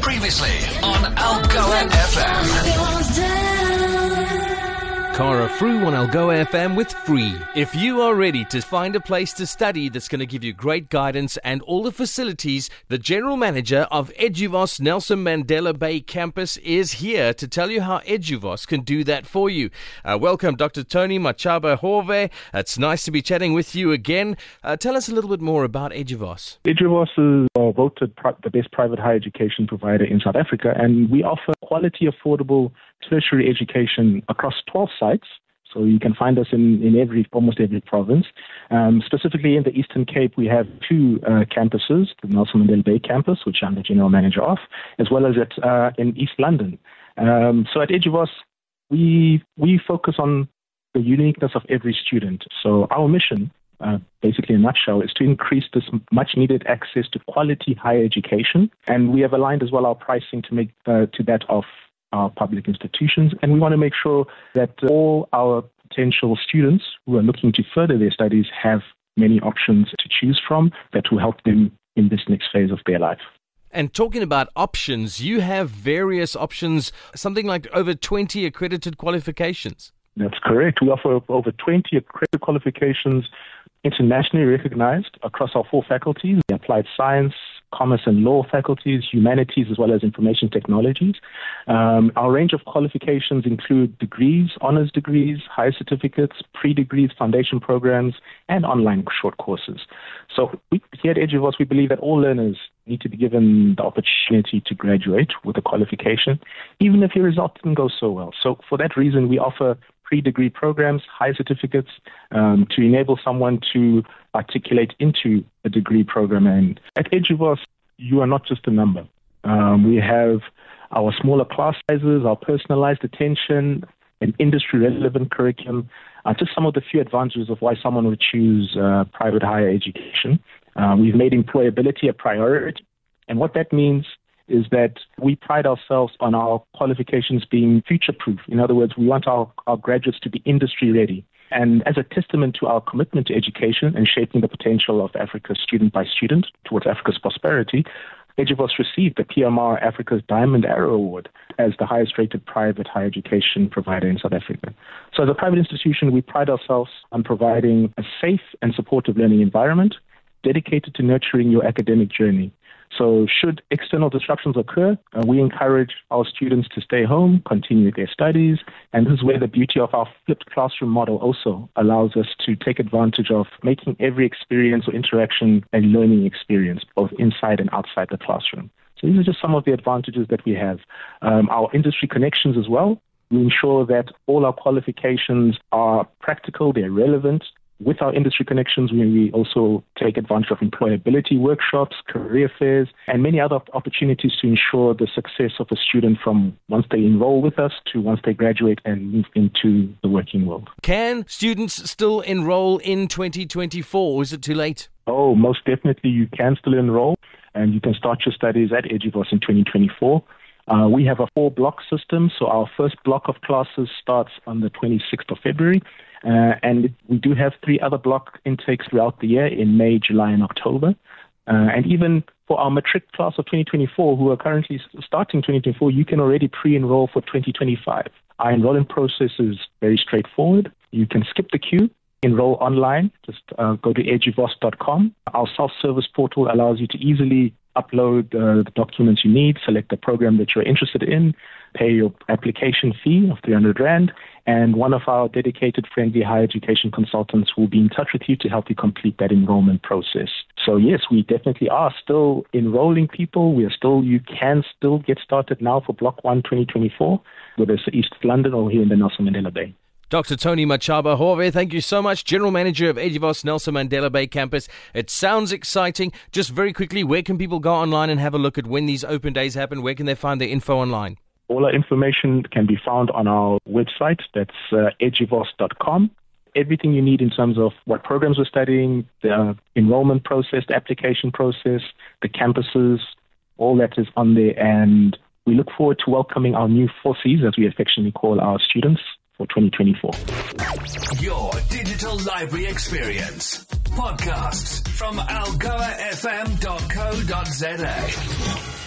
Previously on Algoa FM. Cara Fru on Algoa FM with Free. If you are ready to find a place to study that's going to give you great guidance and all the facilities, the General Manager of Eduvos Nelson Mandela Bay Campus is here to tell you how Eduvos can do that for you. Uh, welcome, Dr. Tony Matchaba-Hove. It's nice to be chatting with you again. Uh, tell us a little bit more about Eduvos. Eduvos is uh, voted pri- the best private higher education provider in South Africa, and we offer quality, affordable tertiary education across 12 sites. So you can find us in, in every almost every province. Um, specifically in the Eastern Cape, we have two uh, campuses: the Nelson Mandela Bay campus, which I'm the general manager of, as well as at uh, in East London. Um, so at Eduvos, we we focus on the uniqueness of every student. So our mission uh, basically in a nutshell, is to increase this much needed access to quality higher education. And we have aligned as well our pricing to make uh, to that of our public institutions. And we want to make sure that all our potential students who are looking to further their studies have many options to choose from that will help them in this next phase of their life. And talking about options, you have various options, something like over 20 accredited qualifications. That's correct. We offer over 20 accredited qualifications internationally recognized across our four faculties the applied science, commerce and law faculties, humanities, as well as information technologies. Um, our range of qualifications include degrees, honors degrees, higher certificates, pre degrees, foundation programs, and online short courses. So we, here at Eduvos, we believe that all learners need to be given the opportunity to graduate with a qualification, even if your result didn't go so well. So for that reason, we offer pre-degree programs, high certificates, um, to enable someone to articulate into a degree program. And at Eduvos, you are not just a number. Um, we have our smaller class sizes, our personalized attention, an industry relevant curriculum, uh, just some of the few advantages of why someone would choose uh, private higher education. Uh, we've made employability a priority. And what that means is that we pride ourselves on our qualifications being future proof. In other words, we want our, our graduates to be industry ready. And as a testament to our commitment to education and shaping the potential of Africa student by student towards Africa's prosperity, Eduvos received the PMR Africa's Diamond Arrow Award as the highest rated private higher education provider in South Africa. So, as a private institution, we pride ourselves on providing a safe and supportive learning environment dedicated to nurturing your academic journey. So, should external disruptions occur, uh, we encourage our students to stay home, continue their studies, and this is where the beauty of our flipped classroom model also allows us to take advantage of making every experience or interaction a learning experience, both inside and outside the classroom. So, these are just some of the advantages that we have. Um, our industry connections as well. We ensure that all our qualifications are practical, they're relevant, with our industry connections, we also take advantage of employability workshops, career fairs, and many other opportunities to ensure the success of a student from once they enroll with us to once they graduate and move into the working world. Can students still enroll in 2024 or is it too late? Oh, most definitely you can still enroll and you can start your studies at Eduvos in 2024. Uh, we have a four block system, so our first block of classes starts on the 26th of February uh, and we do have three other block intakes throughout the year in May, July, and October. Uh, and even for our matric class of 2024, who are currently starting 2024, you can already pre-enroll for 2025. Our enrollment process is very straightforward. You can skip the queue, enroll online. Just uh, go to eduvos.com. Our self-service portal allows you to easily upload uh, the documents you need, select the program that you're interested in, pay your application fee of 300 Rand, and one of our dedicated friendly higher education consultants will be in touch with you to help you complete that enrollment process. So yes, we definitely are still enrolling people. We are still, you can still get started now for Block 1 2024, whether it's East London or here in the Nelson Mandela Bay. Dr. Tony Matchaba-Hove, thank you so much. General Manager of Eduvos Nelson Mandela Bay Campus. It sounds exciting. Just very quickly, where can people go online and have a look at when these open days happen? Where can they find their info online? All our information can be found on our website. That's uh, eduvos.com. Everything you need in terms of what programs we're studying, the enrollment process, the application process, the campuses, all that is on there. And we look forward to welcoming our new forces, as we affectionately call our students, for 2024. Your digital library experience. Podcasts from algoafm.co.za.